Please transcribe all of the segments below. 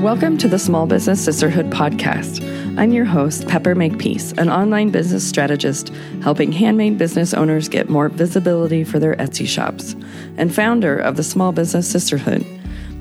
Welcome to the Small Business Sisterhood podcast. I'm your host, Pepper Makepeace, an online business strategist helping handmade business owners get more visibility for their Etsy shops, and founder of the Small Business Sisterhood.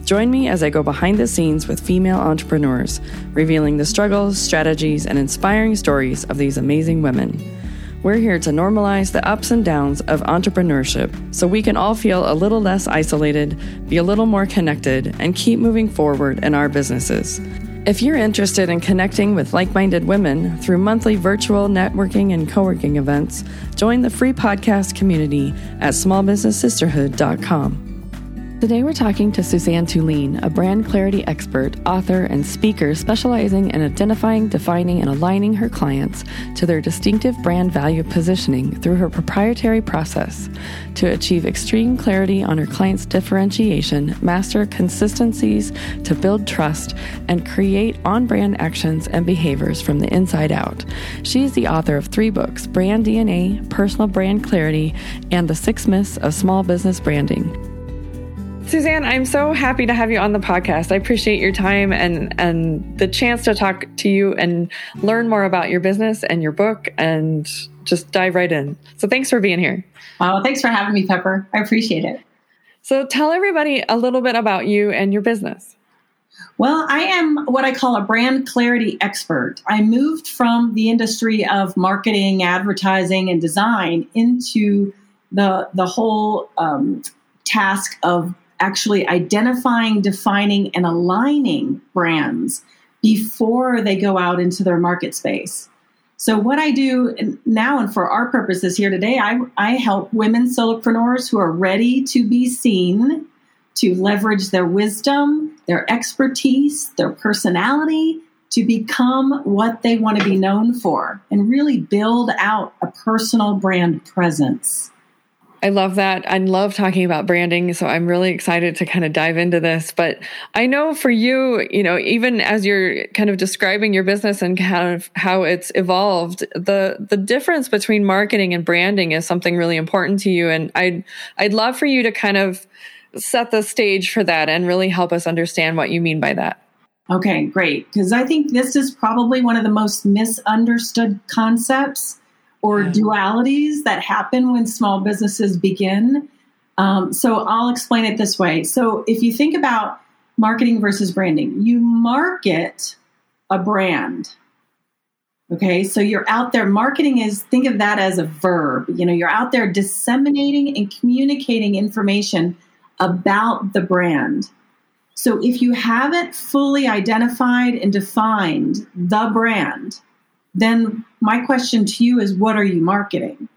Join me as I go behind the scenes with female entrepreneurs, revealing the struggles, strategies, and inspiring stories of these amazing women. We're here to normalize the ups and downs of entrepreneurship so we can all feel a little less isolated, be a little more connected, and keep moving forward in our businesses. If you're interested in connecting with like minded women through monthly virtual networking and co working events, join the free podcast community at smallbusinesssisterhood.com. Today, we're talking to Suzanne Tulien, a brand clarity expert, author, and speaker specializing in identifying, defining, and aligning her clients to their distinctive brand value positioning through her proprietary process to achieve extreme clarity on her clients' differentiation, master consistencies to build trust, and create on brand actions and behaviors from the inside out. She's the author of three books Brand DNA, Personal Brand Clarity, and The Six Myths of Small Business Branding. Suzanne, I'm so happy to have you on the podcast. I appreciate your time and and the chance to talk to you and learn more about your business and your book and just dive right in. So thanks for being here. Wow, thanks for having me, Pepper. I appreciate it. So tell everybody a little bit about you and your business. Well, I am what I call a brand clarity expert. I moved from the industry of marketing, advertising, and design into the the whole um, task of actually identifying, defining, and aligning brands before they go out into their market space. So, what I do now, and for our purposes here today, I, I help women solopreneurs who are ready to be seen to leverage their wisdom, their expertise, their personality to become what they want to be known for and really build out a personal brand presence. I love that. I love talking about branding. So I'm really excited to kind of dive into this. But I know for you, you know, even as you're kind of describing your business and kind of how it's evolved, the the difference between marketing and branding is something really important to you. And I'd I'd love for you to kind of set the stage for that and really help us understand what you mean by that. Okay, great. Because I think this is probably one of the most misunderstood concepts or yeah. dualities that happen when small businesses begin. Um, so I'll explain it this way. So if you think about marketing versus branding, you market a brand. Okay, so you're out there. Marketing is, think of that as a verb. You know, you're out there disseminating and communicating information about the brand. So if you haven't fully identified and defined the brand, then my question to you is what are you marketing?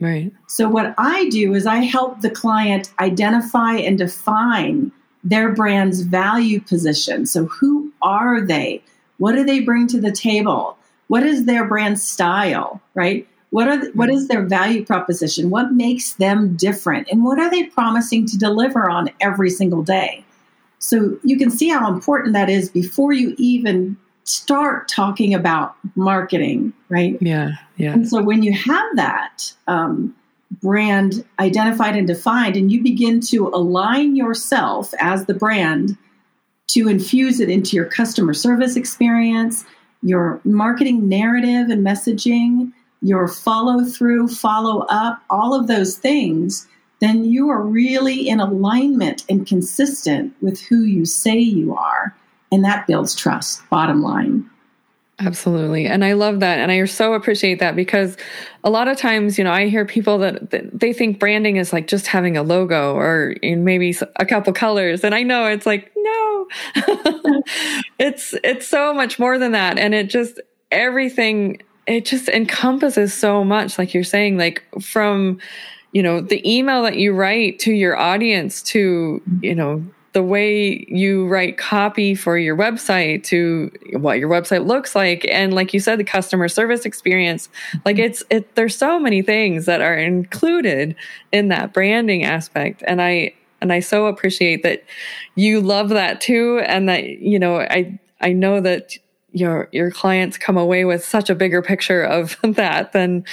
Right. So, what I do is I help the client identify and define their brand's value position. So, who are they? What do they bring to the table? What is their brand style, right? What are what is their value proposition? What makes them different? And what are they promising to deliver on every single day? So you can see how important that is before you even start talking about marketing, right? Yeah, yeah. And so when you have that um, brand identified and defined, and you begin to align yourself as the brand to infuse it into your customer service experience, your marketing narrative and messaging, your follow through, follow up, all of those things, then you are really in alignment and consistent with who you say you are and that builds trust, bottom line. Absolutely. And I love that. And I so appreciate that because a lot of times, you know, I hear people that, that they think branding is like just having a logo or maybe a couple colors. And I know it's like, no, it's, it's so much more than that. And it just, everything, it just encompasses so much. Like you're saying, like from, you know, the email that you write to your audience to, you know, the way you write copy for your website to what your website looks like and like you said the customer service experience. Like it's it there's so many things that are included in that branding aspect. And i and i so appreciate that you love that too and that you know i i know that your your clients come away with such a bigger picture of that than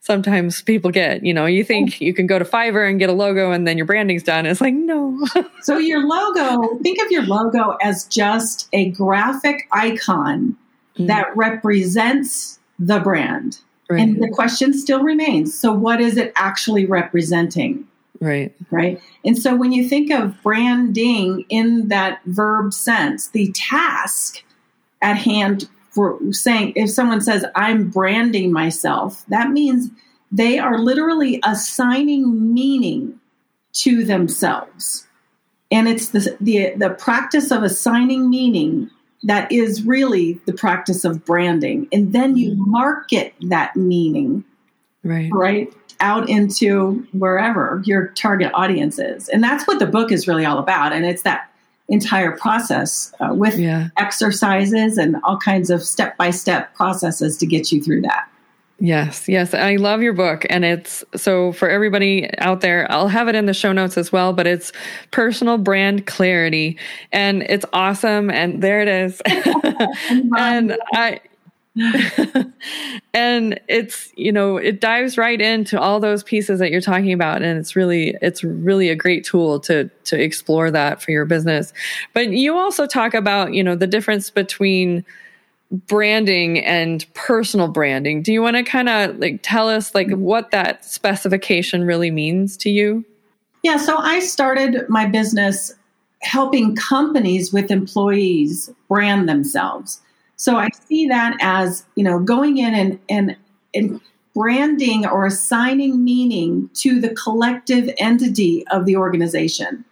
sometimes people get. You know, you think you can go to Fiverr and get a logo and then your branding's done. It's like, no. so your logo, think of your logo as just a graphic icon mm. that represents the brand. Right. And the question still remains. So what is it actually representing? Right. Right. And so when you think of branding in that verb sense, the task at hand for saying, if someone says, I'm branding myself, that means they are literally assigning meaning to themselves. And it's the, the, the practice of assigning meaning that is really the practice of branding. And then you mm-hmm. market that meaning. Right. Right out into wherever your target audience is. And that's what the book is really all about. And it's that entire process uh, with yeah. exercises and all kinds of step by step processes to get you through that. Yes, yes. I love your book. And it's so for everybody out there, I'll have it in the show notes as well, but it's personal brand clarity and it's awesome. And there it is. and I, and it's you know it dives right into all those pieces that you're talking about. And it's really it's really a great tool to to explore that for your business. But you also talk about you know the difference between branding and personal branding. Do you want to kind of like tell us like what that specification really means to you? Yeah so i started my business helping companies with employees brand themselves so I see that as, you know, going in and, and, and branding or assigning meaning to the collective entity of the organization.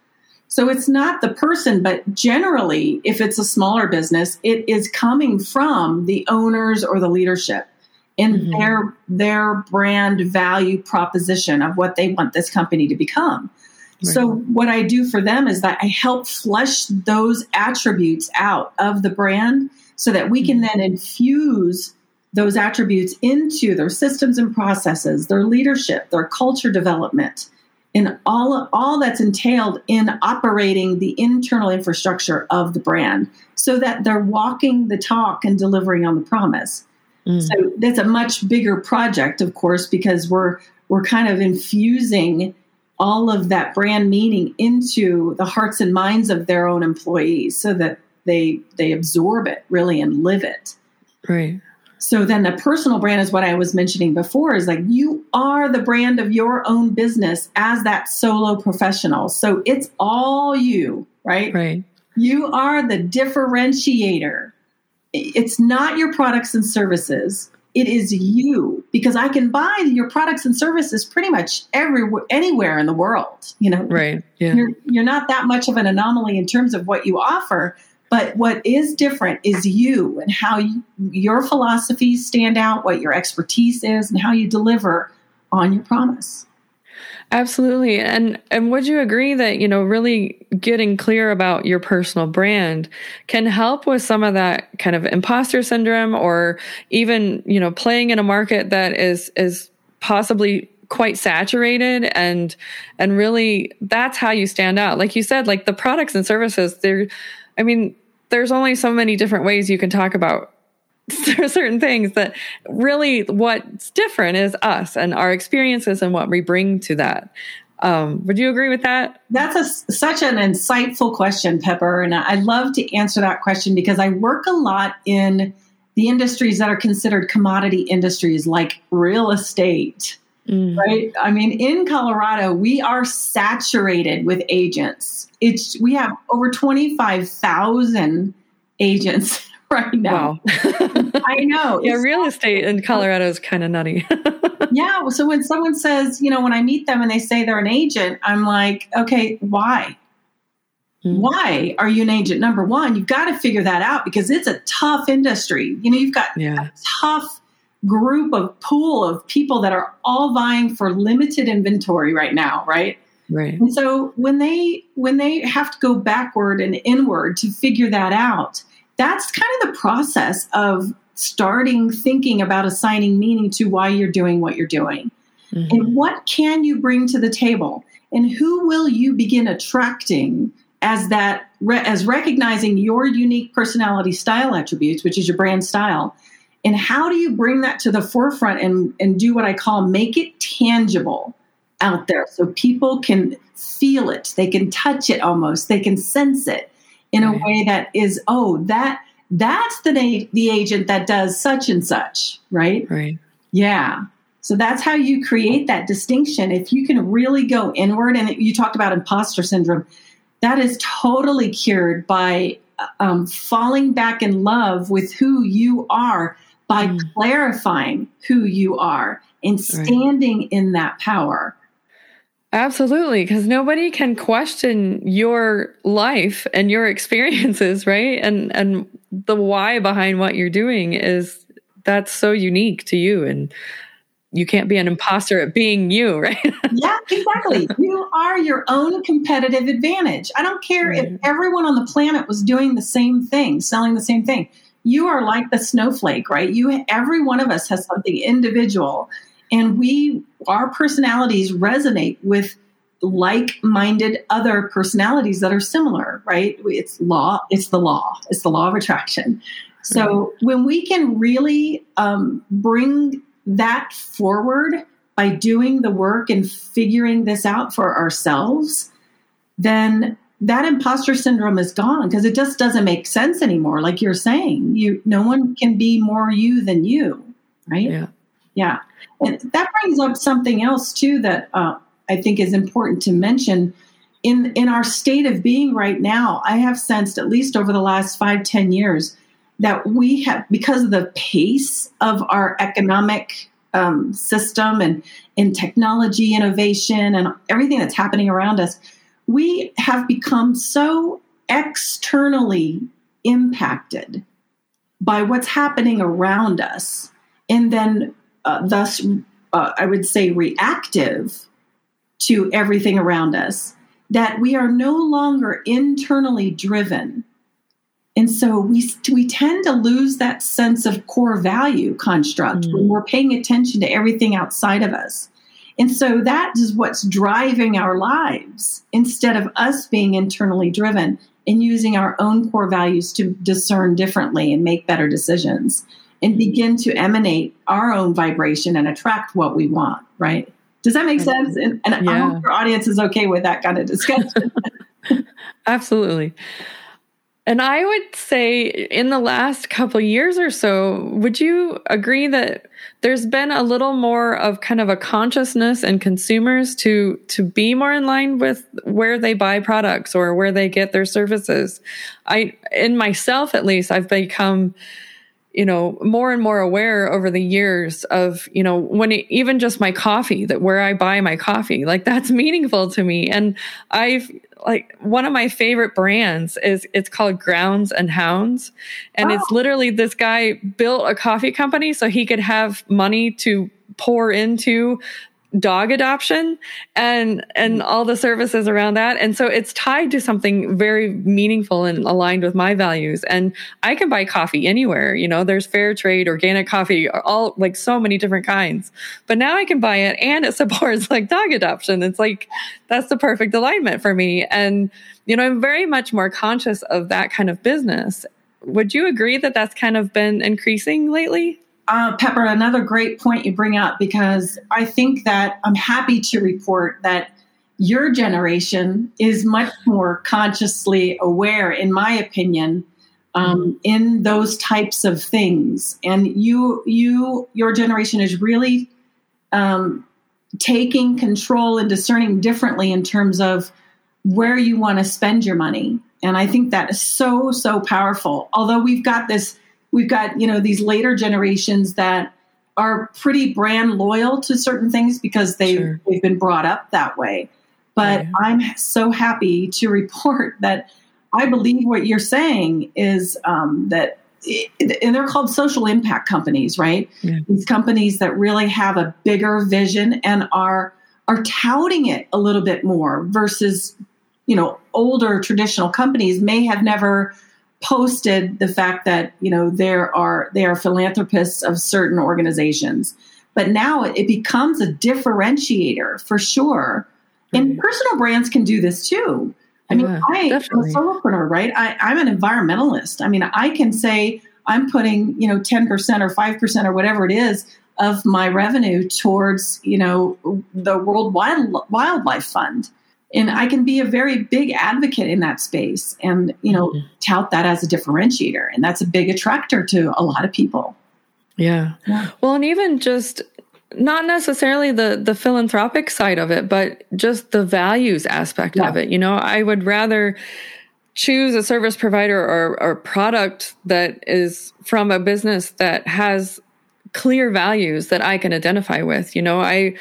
So it's not the person, but generally, if it's a smaller business, it is coming from the owners or the leadership in mm-hmm. their their brand value proposition of what they want this company to become. Right. So what I do for them is that I help flesh those attributes out of the brand so that we can then infuse those attributes into their systems and processes, their leadership, their culture development, and all, all that's entailed in operating the internal infrastructure of the brand so that they're walking the talk and delivering on the promise. Mm. So that's a much bigger project, of course, because we're we're kind of infusing all of that brand meaning into the hearts and minds of their own employees so that they they absorb it really and live it. Right. So then the personal brand is what I was mentioning before is like you are the brand of your own business as that solo professional. So it's all you, right? Right. You are the differentiator. It's not your products and services. It is you because I can buy your products and services pretty much everywhere anywhere in the world, you know. Right. Yeah. You're you're not that much of an anomaly in terms of what you offer, but what is different is you and how you, your philosophies stand out, what your expertise is, and how you deliver on your promise. Absolutely. And and would you agree that, you know, really getting clear about your personal brand can help with some of that kind of imposter syndrome or even, you know, playing in a market that is is possibly quite saturated and and really that's how you stand out. Like you said, like the products and services, they're I mean, there's only so many different ways you can talk about certain things that really what's different is us and our experiences and what we bring to that. Um, would you agree with that? That's a, such an insightful question, Pepper. And I love to answer that question because I work a lot in the industries that are considered commodity industries like real estate, mm. right? I mean, in Colorado, we are saturated with agents it's we have over 25,000 agents right now. Wow. I know. Yeah, real estate in Colorado is kind of nutty. yeah. So when someone says, you know, when I meet them and they say they're an agent, I'm like, okay, why? Mm-hmm. Why are you an agent? Number one, you've got to figure that out because it's a tough industry. You know, you've got yeah. tough group of pool of people that are all vying for limited inventory right now, right? Right. And so when they when they have to go backward and inward to figure that out, that's kind of the process of starting thinking about assigning meaning to why you're doing what you're doing. Mm-hmm. And what can you bring to the table? And who will you begin attracting as that as recognizing your unique personality style attributes, which is your brand style, and how do you bring that to the forefront and, and do what I call make it tangible out there so people can feel it, they can touch it almost, they can sense it in a way that is, oh, that that's the the agent that does such and such, right? Right. Yeah. So that's how you create that distinction. If you can really go inward, and you talked about imposter syndrome, that is totally cured by um, falling back in love with who you are by mm. clarifying who you are and standing right. in that power. Absolutely, because nobody can question your life and your experiences, right? And and the why behind what you're doing is that's so unique to you and you can't be an imposter at being you, right? yeah, exactly. You are your own competitive advantage. I don't care right. if everyone on the planet was doing the same thing, selling the same thing. You are like the snowflake, right? You every one of us has something individual and we our personalities resonate with like-minded other personalities that are similar, right? It's law, it's the law. It's the law of attraction. So when we can really um, bring that forward by doing the work and figuring this out for ourselves, then that imposter syndrome is gone because it just doesn't make sense anymore. Like you're saying, you no one can be more you than you, right? Yeah, yeah. And that brings up something else too that uh, I think is important to mention. In in our state of being right now, I have sensed at least over the last five ten years that we have, because of the pace of our economic um, system and in technology innovation and everything that's happening around us, we have become so externally impacted by what's happening around us, and then uh, thus, uh, I would say, reactive to everything around us, that we are no longer internally driven and so we, we tend to lose that sense of core value construct mm. when we're paying attention to everything outside of us. And so that is what's driving our lives instead of us being internally driven and using our own core values to discern differently and make better decisions and begin to emanate our own vibration and attract what we want, right? Does that make sense? And, and yeah. I hope your audience is okay with that kind of discussion. Absolutely. And I would say in the last couple years or so, would you agree that there's been a little more of kind of a consciousness in consumers to to be more in line with where they buy products or where they get their services? I in myself at least I've become you know more and more aware over the years of you know when it, even just my coffee that where i buy my coffee like that's meaningful to me and i've like one of my favorite brands is it's called grounds and hounds and oh. it's literally this guy built a coffee company so he could have money to pour into dog adoption and and mm-hmm. all the services around that. And so it's tied to something very meaningful and aligned with my values. And i can buy coffee anywhere you know there's fair trade organic coffee all like so many different kinds. But now i can buy it and it supports like dog adoption. It's like that's the perfect alignment for me. And you know i'm very much more conscious of that kind of business. Would you agree that that's kind of been increasing lately uh, Pepper, another great point you bring up because I think that I'm happy to report that your generation is much more consciously aware, in my opinion, um, in those types of things. And you, you, your generation is really um, taking control and discerning differently in terms of where you want to spend your money. And I think that is so, so powerful. Although we've got this we've got you know these later generations that are pretty brand loyal to certain things because they sure. they've been brought up that way. But yeah. I'm so happy to report that I believe what you're saying is um, that, it, and they're called social impact companies, right? Yeah. These companies that really have a bigger vision and are are touting it a little bit more versus you know older traditional companies may have never posted the fact that you know there are they are philanthropists of certain organizations but now it becomes a differentiator for sure and personal brands can do this too I mean, yeah, I, am a solopreneur, right? I, I'm an environmentalist. I mean, I can say I'm putting, you know, 10% or 5% or whatever it is of my revenue towards, you know, the World Wild, Wildlife Fund. And I can be a very big advocate in that space and, you know, mm-hmm. tout that as a differentiator. And that's a big attractor to a lot of people. Yeah. yeah. Well, and even just not necessarily the the philanthropic side of it, but just the values aspect yeah. of it. You know, I would rather choose a service provider or, or product that is from a business that has clear values that I can identify with. You know, I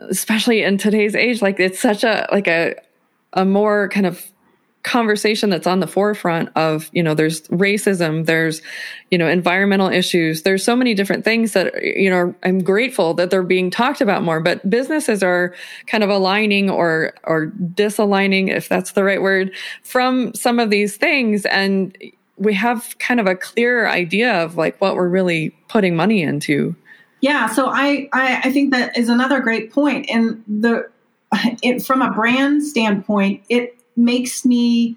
especially in today's age, like it's such a like a a more kind of conversation that's on the forefront of you know there's racism there's you know environmental issues there's so many different things that you know i'm grateful that they're being talked about more but businesses are kind of aligning or or disaligning if that's the right word from some of these things. And we have kind of a clearer idea of like what we're really putting money into yeah so i i, I think that is another great point and the it, from a brand standpoint it makes me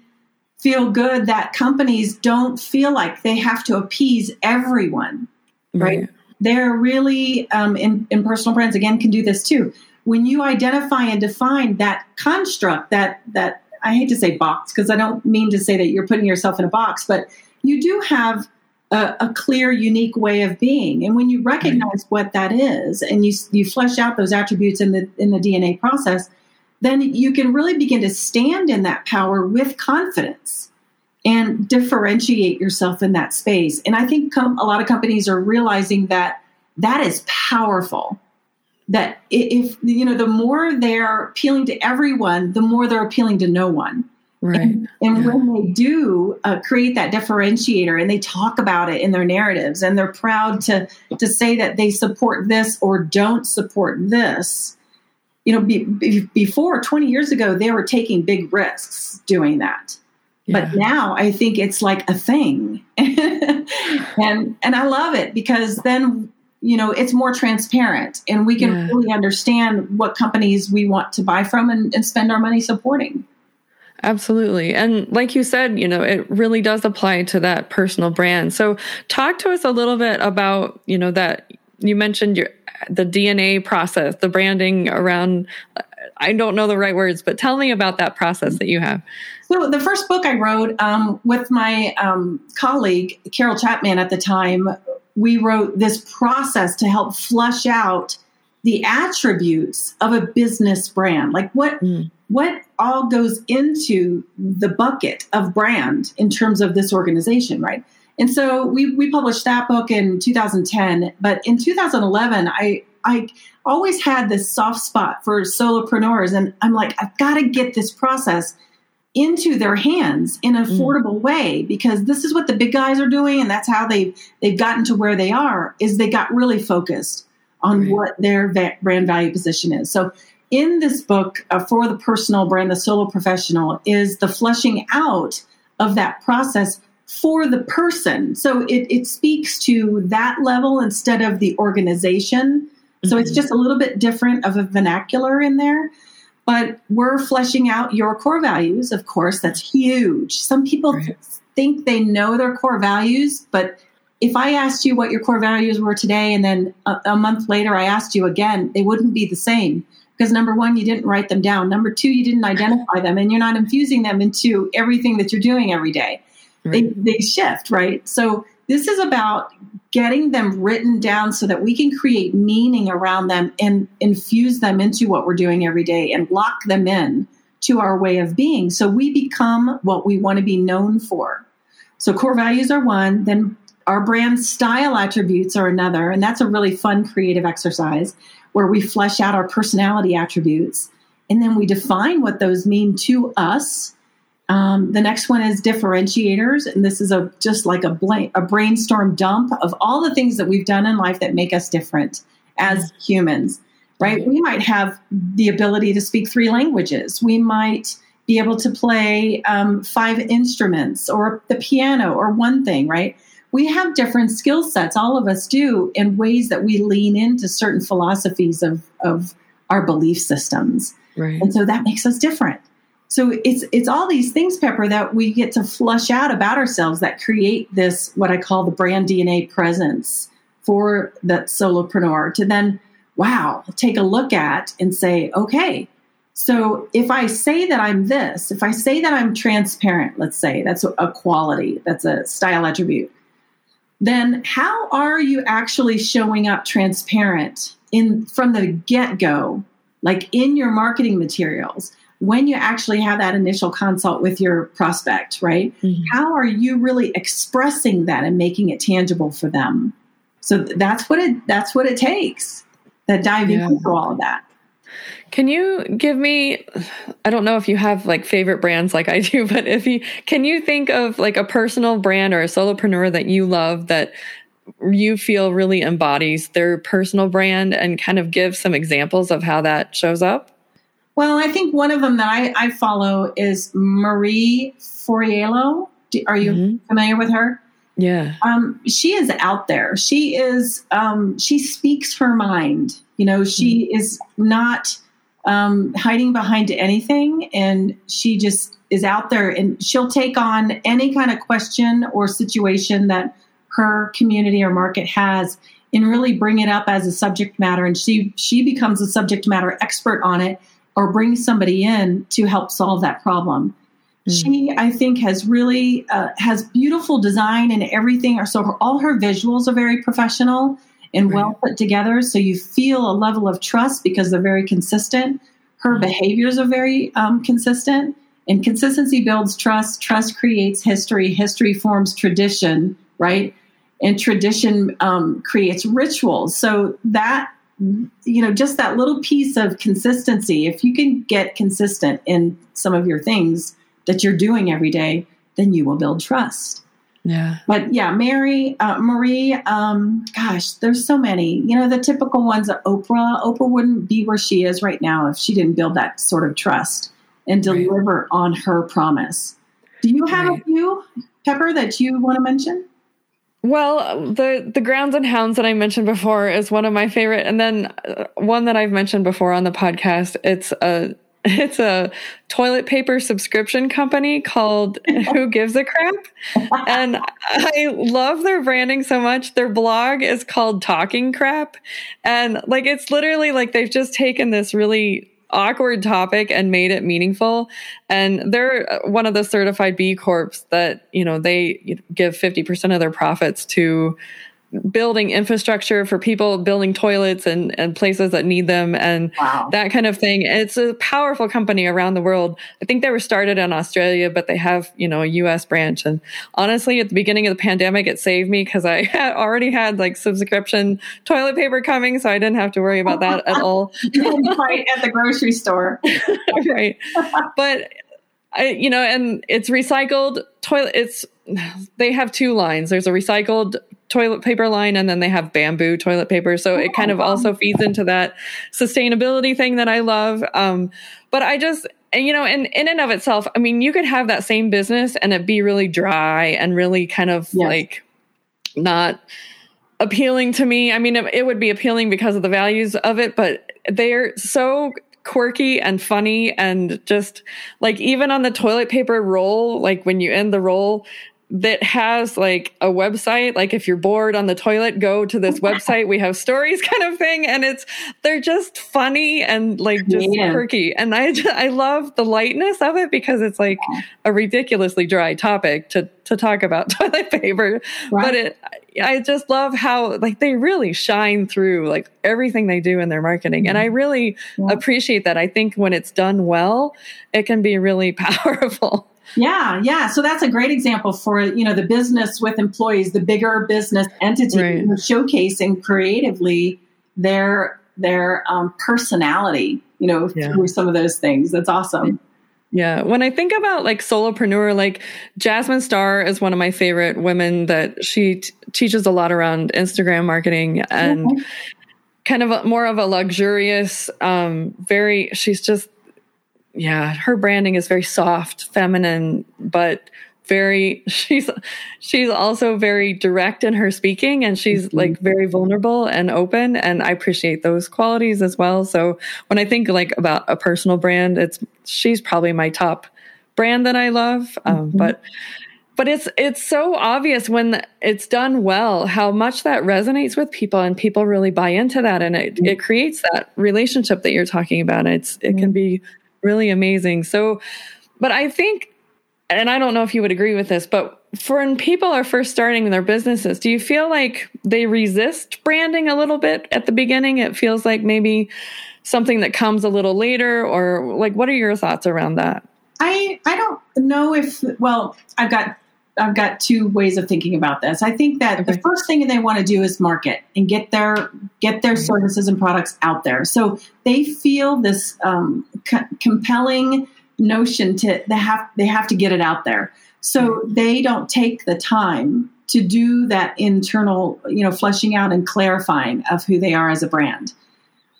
feel good that companies don't feel like they have to appease everyone, right? right. They're really, um, in, in personal brands, again, can do this too. When you identify and define that construct, that, that I hate to say box, because I don't mean to say that you're putting yourself in a box, but you do have a, a, clear, unique way of being. And when you recognize what that is, and you you flesh out those attributes in the in the DNA process, then you can really begin to stand in that power with confidence and differentiate yourself in that space. And I think com- a lot of companies are realizing that that is powerful. That if, you know, the more they're appealing to everyone, the more they're appealing to no one. Right. And, and yeah. when they do uh, create that differentiator and they talk about it in their narratives and they're proud to, to say that they support this or don't support this, you know, be, be, before 20 years ago, they were taking big risks doing that. Yeah. But now I think it's like a thing. and and I love it because then you know it's more transparent and we can yeah. really understand what companies we want to buy from and, and spend our money supporting. Absolutely. And like you said, you know, it really does apply to that personal brand. So talk to us a little bit about, you know, that you mentioned your the DNA process, the branding around I don't know the right words, but tell me about that process that you have. So the first book I wrote um, with my um, colleague Carol Chapman at the time, we wrote this process to help flush out the attributes of a business brand, like what mm. What all goes into the bucket of brand in terms of this organization, right? And so we, we published that book in 2010. But in 2011, I, I always had this soft spot for solopreneurs. And I'm like, I've got to get this process into their hands in an mm. affordable mm. way because this is what the big guys are doing and that's how they've they've gotten to where they are is they got really focused on right. what their va- brand value position is so in this book uh, for the personal brand the solo professional is the fleshing out of that process for the person. So it, it speaks to that level instead of the organization. So mm-hmm. it's just a little bit different of a vernacular in there. But we're fleshing out your core values, of course, that's huge. Some people right. think they know their core values, but if I asked you what your core values were today and then a, a month later I asked you again, they wouldn't be the same because number one, you didn't write them down. Number two, you didn't identify them and you're not infusing them into everything that you're doing every day right. they, they shift, right? So this is about getting them written down so that we can create meaning around them and infuse them into what we're doing every day and lock them in to our way of being. So we become what we want to be known for. So core values are one, then our brand style attributes are another, and that's a really fun creative exercise where we flesh out our personality attributes and then we define what those mean to us um, the next one is differentiators, and this is a just like a, a brainstorm dump of all the things that we've done in life that make us different as humans. Right? We might have the ability to speak three languages. We might be able to play um, five instruments or the piano or one thing. Right? We have different skill sets. All of us do in ways that we lean into certain philosophies of of our belief systems, right. and so that makes us different. so it's it's all these things, Pepper, that we get to flush out about ourselves that create this what I call the brand DNA presence for that solopreneur to then, wow, take a look at and say, okay, so if I say that I'm this, if I say that I'm transparent, let's say that's a quality, that's a style attribute, then how are you actually showing up transparent in from the get-go, like in your marketing materials? When you actually have that initial consult with your prospect, right? Mm-hmm. How are you really expressing that and making it tangible for them? So that's what it that's what it takes. That diving yeah. into all of that. Can you give me I don't know if you have like favorite brands like I do, but if you can you think of like a personal brand or a solopreneur that you love that you feel really embodies their personal brand and kind of give some examples of how that shows up? Well, I think one of them that I, I follow is Marie Forleo. Are you mm-hmm. familiar with her? Yeah. Um, she is out there. She is, um, she speaks her mind. You know, she mm-hmm. is not um, hiding behind anything and she just is out there and she'll take on any kind of question or situation that her community or market has and really bring it up as a subject matter. And she she becomes a subject matter expert on it or brings somebody in to help solve that problem. Mm. she i think has really uh, has beautiful design and everything. Or so her, all her visuals are very professional and right. well put together. So you feel a level of trust because they're very consistent. Her mm-hmm. behaviors are very um, consistent, and consistency builds trust. Trust creates history. History forms tradition, right? And tradition um, creates rituals. So that you know, just that little piece of consistency. If you can get consistent in some of your things that you're doing every day, then you will build trust. Yeah. But yeah, Mary, uh, Marie, um, gosh, there's so many. You know, the typical ones are Oprah. Oprah wouldn't be where she is right now if she didn't build that sort of trust and deliver right. on her promise. Do you have right. a few, Pepper, that you want to mention? Well, the the grounds and hounds that I mentioned before is one of my favorite, and then uh, one that I've mentioned before on the podcast. It's a it's a toilet paper subscription company called Who Gives a Crap. And I love their branding so much. Their blog is called Talking Crap. And like it's literally like they've just taken this really awkward topic and made it meaningful. And they're uh, one of the certified B Corps that, you know, they give 50% of their profits to building infrastructure for people building toilets and, and places that need them and wow. that kind of thing. It's a powerful company around the world. I think they were started in Australia, but they have, you know, a US branch. And honestly, at the beginning of the pandemic, it saved me because I had already had like subscription toilet paper coming. So I didn't have to worry about that at all. right at the grocery store. right. But I, you know, and it's recycled toilet. It's, they have two lines. There's a recycled toilet paper line and then they have bamboo toilet paper. So it kind of oh, also feeds into that sustainability thing that I love. Um, but I just, you know, in, in and of itself, I mean, you could have that same business and it be really dry and really kind of yes. like not appealing to me. I mean, it, it would be appealing because of the values of it, but they're so quirky and funny and just like even on the toilet paper roll like when you end the roll that has like a website like if you're bored on the toilet go to this website we have stories kind of thing and it's they're just funny and like just yeah. quirky and i just, i love the lightness of it because it's like a ridiculously dry topic to to talk about toilet paper right. but it i just love how like they really shine through like everything they do in their marketing mm-hmm. and i mm-hmm. really yeah. appreciate that i think when it's done well it can be really powerful yeah, yeah. So that's a great example for you know the business with employees, the bigger business entity, right. showcasing creatively their their um, personality. You know, yeah. through some of those things. That's awesome. Yeah. When I think about like solopreneur, like Jasmine Star is one of my favorite women that she t- teaches a lot around Instagram marketing and okay. kind of a, more of a luxurious, um, very, she's just yeah, her branding is very soft, feminine, but very she's she's also very direct in her speaking and she's mm-hmm. like very vulnerable and open and I appreciate those qualities as well. So when I think like about a personal brand, it's she's probably my top brand that I love. Um, mm-hmm. but but it's it's so obvious when it's done well how much that resonates with people and people really buy into that and it, it creates that relationship that you're talking about it's it can be really amazing so but i think and i don't know if you would agree with this but for when people are first starting their businesses do you feel like they resist branding a little bit at the beginning it feels like maybe something that comes a little later or like what are your thoughts around that I, I don't know if well I've got I've got two ways of thinking about this. I think that okay. the first thing they want to do is market and get their get their mm-hmm. services and products out there. So they feel this um, co- compelling notion to they have they have to get it out there. So they don't take the time to do that internal, you know, fleshing out and clarifying of who they are as a brand.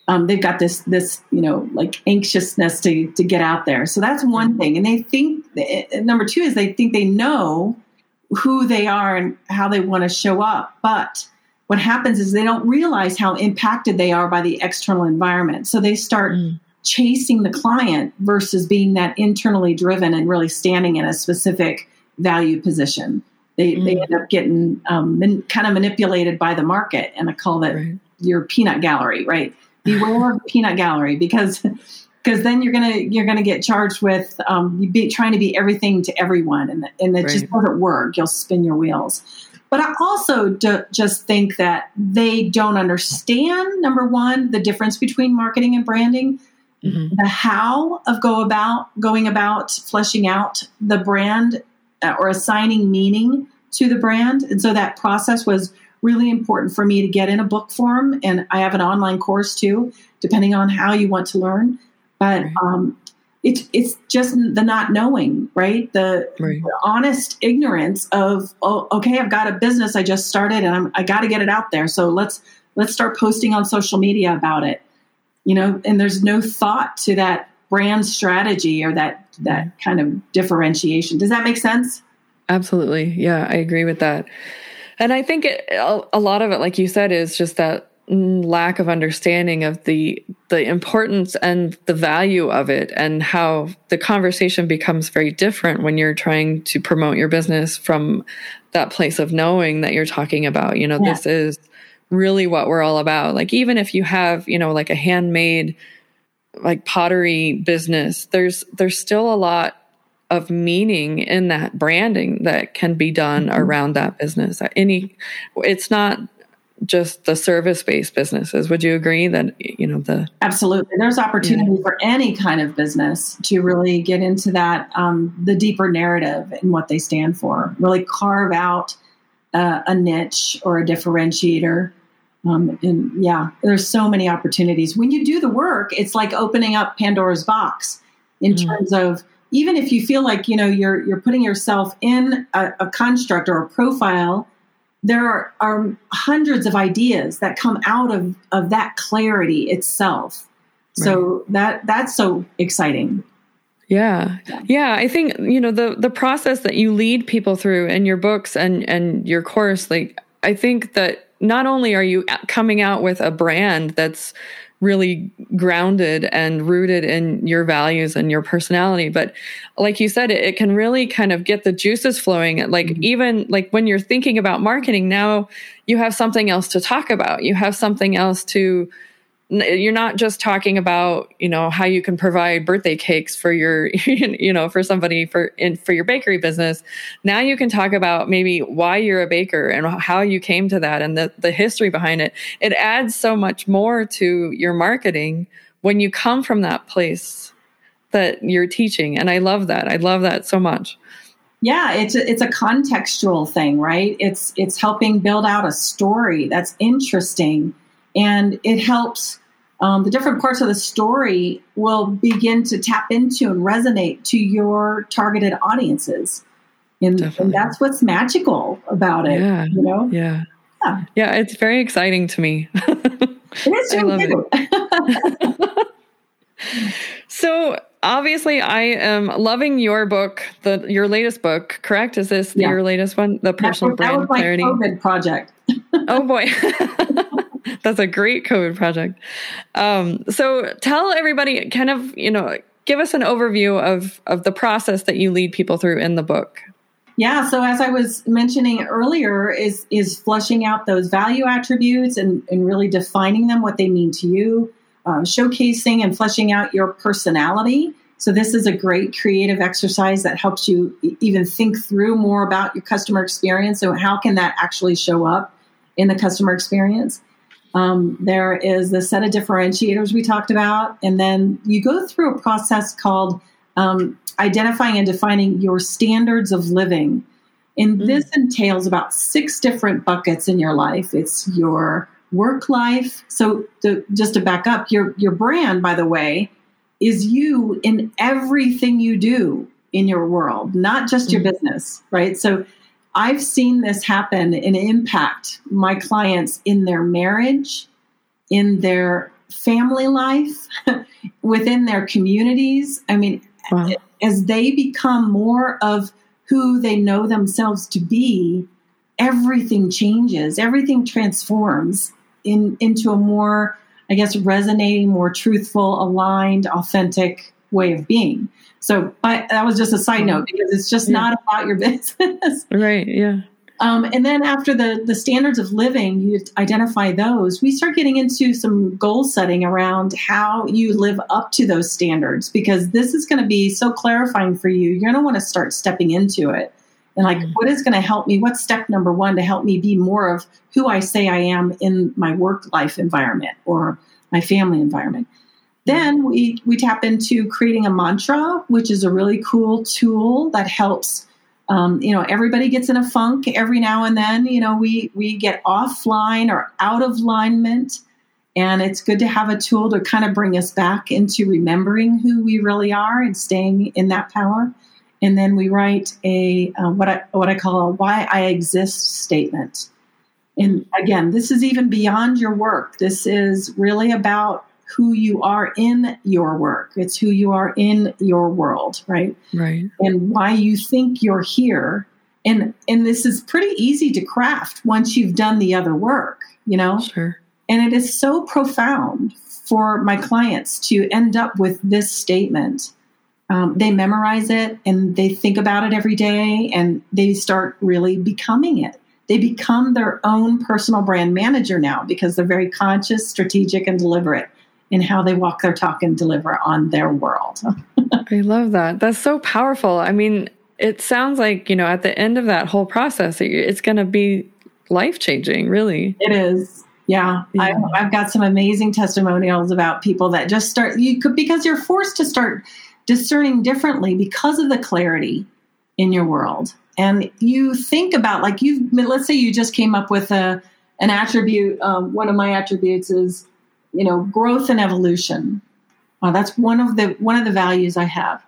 Um, they've got this this you know like anxiousness to to get out there. So that's one mm-hmm. thing, and they think number two is they think they know who they are and how they want to show up. But what happens is they don't realize how impacted they are by the external environment. So they start mm. Chasing the client versus being that internally driven and really standing in a specific value position. They, mm. they end up getting um, kind of manipulated by the market. And I call that right. your peanut gallery, right? Beware of peanut gallery because because then you're gonna you're gonna get charged with um, be, trying to be everything to everyone, and and it right. just doesn't work. You'll spin your wheels. But I also do, just think that they don't understand number one the difference between marketing and branding, mm-hmm. the how of go about going about fleshing out the brand uh, or assigning meaning to the brand, and so that process was really important for me to get in a book form, and I have an online course too, depending on how you want to learn but right. um, it's it's just the not knowing, right? The, right. the, honest ignorance of oh, okay, I've got a business I just started and I'm, I got to get it out there. So let's let's start posting on social media about it. You know, and there's no thought to that brand strategy or that that mm-hmm. kind of differentiation. Does that make sense? Absolutely. Yeah, I agree with that. And I think it, a lot of it, like you said, is just that lack of understanding of the the importance and the value of it and how the conversation becomes very different when you're trying to promote your business from that place of knowing that you're talking about you know yeah. this is really what we're all about like even if you have you know like a handmade like pottery business there's there's still a lot of meaning in that branding that can be done mm-hmm. around that business any it's not just the service based businesses. Would you agree that, you know, the. Absolutely. There's opportunity yeah. for any kind of business to really get into that, um, the deeper narrative and what they stand for, really carve out uh, a niche or a differentiator. Um, and yeah, there's so many opportunities. When you do the work, it's like opening up Pandora's box in mm. terms of even if you feel like you know you're you're putting yourself in a, a construct or a profile there are, are hundreds of ideas that come out of, of that clarity itself. Right. So that that's so exciting. Yeah. Yeah, I think you know the the process that you lead people through in your books and and your course like I think that not only are you coming out with a brand that's really grounded and rooted in your values and your personality. But like you said, it, it can really kind of get the juices flowing. Like mm-hmm. even like when you're thinking about marketing, now you have something else to talk about. You have something else to you're not just talking about you know how you can provide birthday cakes for your you know for somebody for in for your bakery business. Now you can talk about maybe why you're a baker and how you came to that and the, the history behind it. It adds so much more to your marketing when you come from that place that you're teaching and i love that. I love that so much. Yeah it's a, it's a contextual thing right? It's it's helping build out a story that's interesting and it helps um, the different parts of the story will begin to tap into and resonate to your targeted audiences. And, and that's what's magical about it. Yeah. You know? Yeah. Yeah. Yeah. It's very exciting to me. it is I love it. So obviously I am loving your book, the your latest book, correct? Is this yeah. your latest one? The personal that, brand that was clarity. COVID project. oh boy. That's a great COVID project. Um, so tell everybody kind of, you know, give us an overview of of the process that you lead people through in the book. Yeah, so as I was mentioning earlier, is is flushing out those value attributes and, and really defining them, what they mean to you, uh, showcasing and fleshing out your personality. So this is a great creative exercise that helps you even think through more about your customer experience and how can that actually show up in the customer experience. Um, there is the set of differentiators we talked about, and then you go through a process called um, identifying and defining your standards of living. And mm. this entails about six different buckets in your life. It's your work life. So, to, just to back up, your your brand, by the way, is you in everything you do in your world, not just your business, right? So, I've seen this happen and impact my clients in their marriage, in their family life, within their communities. I mean, wow. as they become more of who they know themselves to be, everything changes, everything transforms in into a more, I guess, resonating, more truthful, aligned, authentic way of being. So I, that was just a side note because it's just yeah. not about your business. Right. Yeah. Um, and then after the the standards of living, you identify those. We start getting into some goal setting around how you live up to those standards because this is going to be so clarifying for you. You're going to want to start stepping into it and like, mm-hmm. what is going to help me? What's step number one to help me be more of who I say I am in my work life environment or my family environment? Then we, we tap into creating a mantra, which is a really cool tool that helps. Um, you know, everybody gets in a funk every now and then. You know, we we get offline or out of alignment, and it's good to have a tool to kind of bring us back into remembering who we really are and staying in that power. And then we write a uh, what I what I call a "Why I Exist" statement. And again, this is even beyond your work. This is really about who you are in your work. It's who you are in your world, right? Right. And why you think you're here. And and this is pretty easy to craft once you've done the other work, you know? Sure. And it is so profound for my clients to end up with this statement. Um, they memorize it and they think about it every day and they start really becoming it. They become their own personal brand manager now because they're very conscious, strategic, and deliberate in how they walk their talk and deliver on their world. I love that. That's so powerful. I mean, it sounds like, you know, at the end of that whole process, it's going to be life changing, really. It is. Yeah. yeah. I've, I've, got some amazing testimonials about people that just start, you could, because you're forced to start discerning differently because of the clarity in your world. And you think about, like, you've, let's say you just came up with a, an attribute. Um, one of my attributes is you know, growth and evolution. Uh, that's one of the one of the values I have.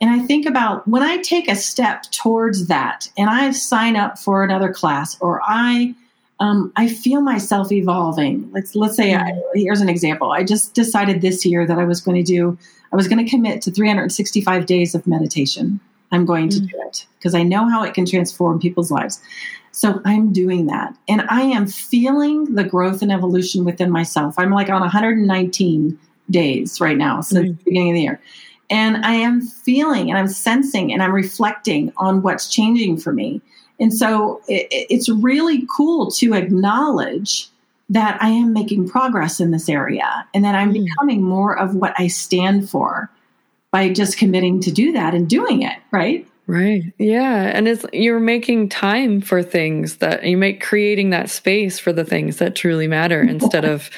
And I think about when I take a step towards that and I sign up for another class or I um, I feel myself evolving. Let's let's say I, here's an example. I just decided this year that I was going to do I was going to commit to 365 days of meditation. I'm going to mm. do it because I know how it can transform people's lives. So I'm doing that. And I am feeling the growth and evolution within myself. I'm like on 119 days right now since mm-hmm. the beginning of the year. And I am feeling and I'm sensing and I'm reflecting on what's changing for me. And so it, it's really cool to acknowledge that I am making progress in this area and that I'm mm-hmm. becoming more of what I stand for by just committing to do that and doing it, right? Right. Yeah. And it's you're making time for things that you make creating that space for the things that truly matter instead of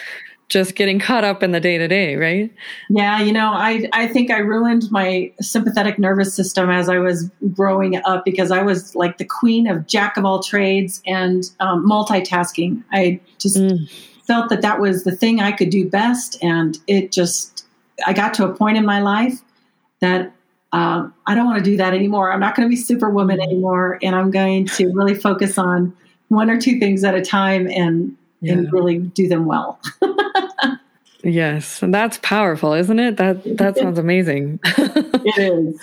just getting caught up in the day to day, right? Yeah, you know, I I think I ruined my sympathetic nervous system as I was growing up because I was like the queen of jack of all trades and um, multitasking. I just mm. felt that that was the thing I could do best, and it just I got to a point in my life that um, I don't want to do that anymore. I'm not going to be superwoman mm-hmm. anymore. And I'm going to really focus on one or two things at a time and, yeah. and really do them well. Yes, and that's powerful, isn't it? That that sounds amazing. it is.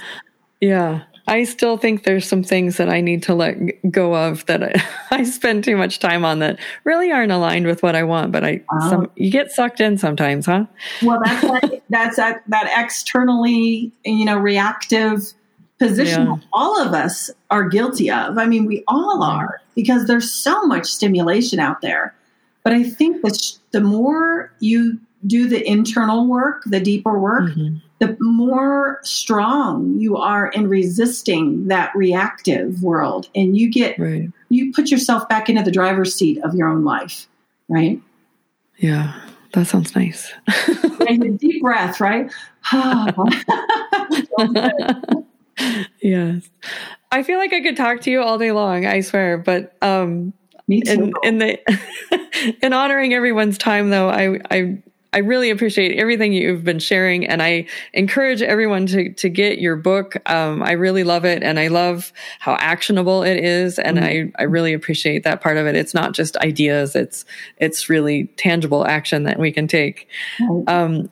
Yeah. I still think there's some things that I need to let go of that I, I spend too much time on that really aren't aligned with what I want. But I, oh. some, you get sucked in sometimes, huh? Well, that's that, that's that, that externally, you know, reactive position yeah. all of us are guilty of. I mean, we all are because there's so much stimulation out there. But I think that the more you do the internal work, the deeper work, mm-hmm. The more strong you are in resisting that reactive world. And you get, right. you put yourself back into the driver's seat of your own life, right? Yeah, that sounds nice. deep breath, right? yes. I feel like I could talk to you all day long, I swear, but um Me too. in, in the in honoring everyone's time though, I I I really appreciate everything you've been sharing, and I encourage everyone to to get your book. Um, I really love it, and I love how actionable it is, and mm-hmm. I I really appreciate that part of it. It's not just ideas; it's it's really tangible action that we can take. Um,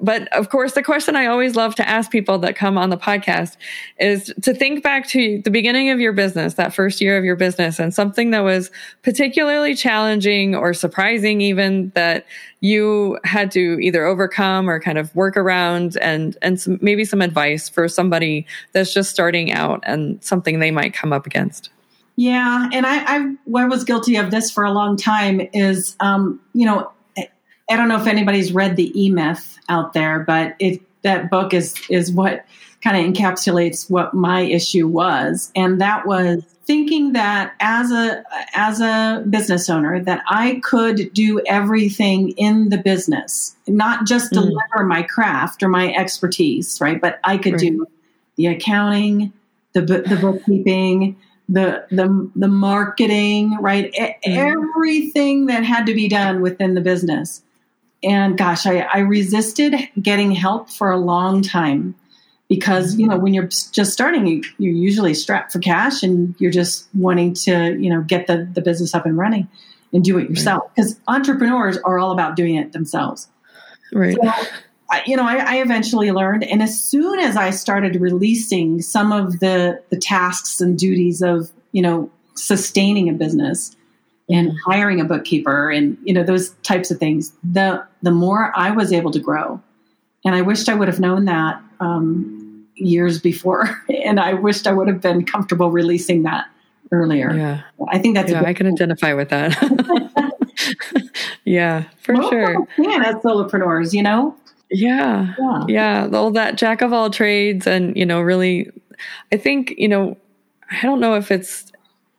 but of course, the question I always love to ask people that come on the podcast is to think back to the beginning of your business, that first year of your business, and something that was particularly challenging or surprising, even that you had to either overcome or kind of work around, and and some, maybe some advice for somebody that's just starting out and something they might come up against. Yeah, and I, I, was guilty of this for a long time. Is um, you know I don't know if anybody's read the E Myth out there, but it that book is is what kind of encapsulates what my issue was, and that was thinking that as a as a business owner that I could do everything in the business, not just mm deliver my craft or my expertise, right? But I could right. do the accounting, the the bookkeeping, the the the marketing, right? mm Everything that had to be done within the business and gosh, I, I resisted getting help for a long time because you know when you're just starting you, you're usually strapped for cash and you're just wanting to you know get the, the business up and running and do it yourself because right. entrepreneurs are all about doing it themselves right so, I, you know I, I, eventually learned and as soon as i started releasing some of the the tasks and duties of you know sustaining a business and hiring a bookkeeper and you know those types of things the the more i was able to grow. And i wished i would have known that um, years before and i wished i would have been comfortable releasing that earlier. Yeah. I think that's yeah i can point. identify with that. Yeah for Most sure. Yeah, as solopreneurs you know? Yeah. Yeah. Yeah all that jack of all trades and you know really i think you know i don't know if it's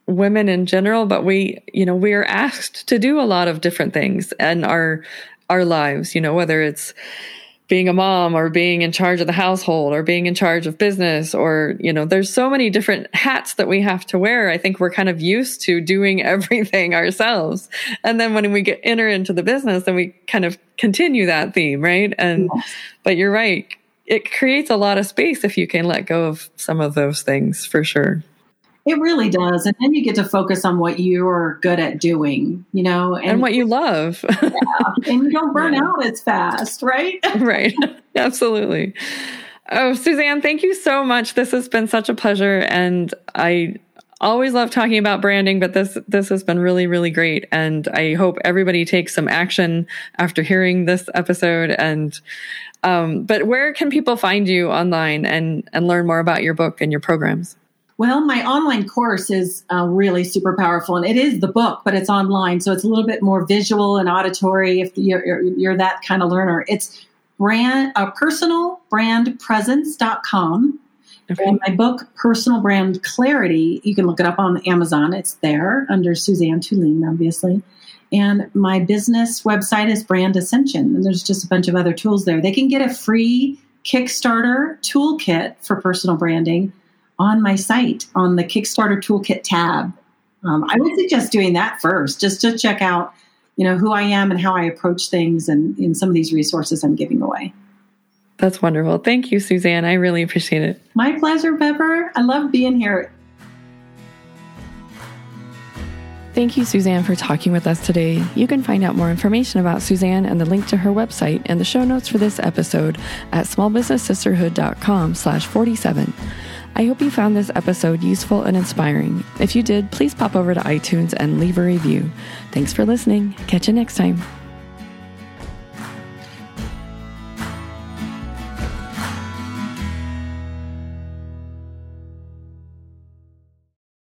women in general, but we, you know, we are asked to do a lot of different things in our our lives, you know, whether it's being a mom or being in charge of the household or being in charge of business or you know there's so many different hats that we have to wear. I think we're kind of used to doing everything ourselves. And then when we get enter into the business then we kind of continue that theme right? And yes. but you're right. It creates a lot of space if you can let go of some of those things for sure it really does. And then you get to focus on what you're good at doing, you know, and, and what you love. yeah. And you don't burn yeah. out as fast, right? right. Absolutely. Oh, Suzanne, thank you so much. This has been such a pleasure. And I always love talking about branding, but this this has been really, really great. And I hope everybody takes some action after hearing this episode. And um, but where can people find you online and and learn more about your book and your programs? Well, my online course is uh, really super powerful, and it is the book, but it's online, so it's a little bit more visual and auditory. If you're, you're that kind of learner, it's brand uh, personalbrandpresence.com. Okay. And my book, Personal Brand Clarity, you can look it up on Amazon. It's there under Suzanne Tulien, obviously. And my business website is Brand Ascension, and there's just a bunch of other tools there. They can get a free Kickstarter toolkit for personal branding on my site on the Kickstarter Toolkit tab. Um, I would suggest doing that first, just to check out, you know, who I am and how I approach things, and in some of these resources I'm giving away. That's wonderful. Thank you, Suzanne. I really appreciate it. My pleasure, Pepper. I love being here. Thank you, Suzanne, for talking with us today. You can find out more information about Suzanne and the link to her website and the show notes for this episode at smallbusinesssisterhood.com slash 47. I hope you found this episode useful and inspiring. If you did, please pop over to iTunes and leave a review. Thanks for listening. Catch you next time.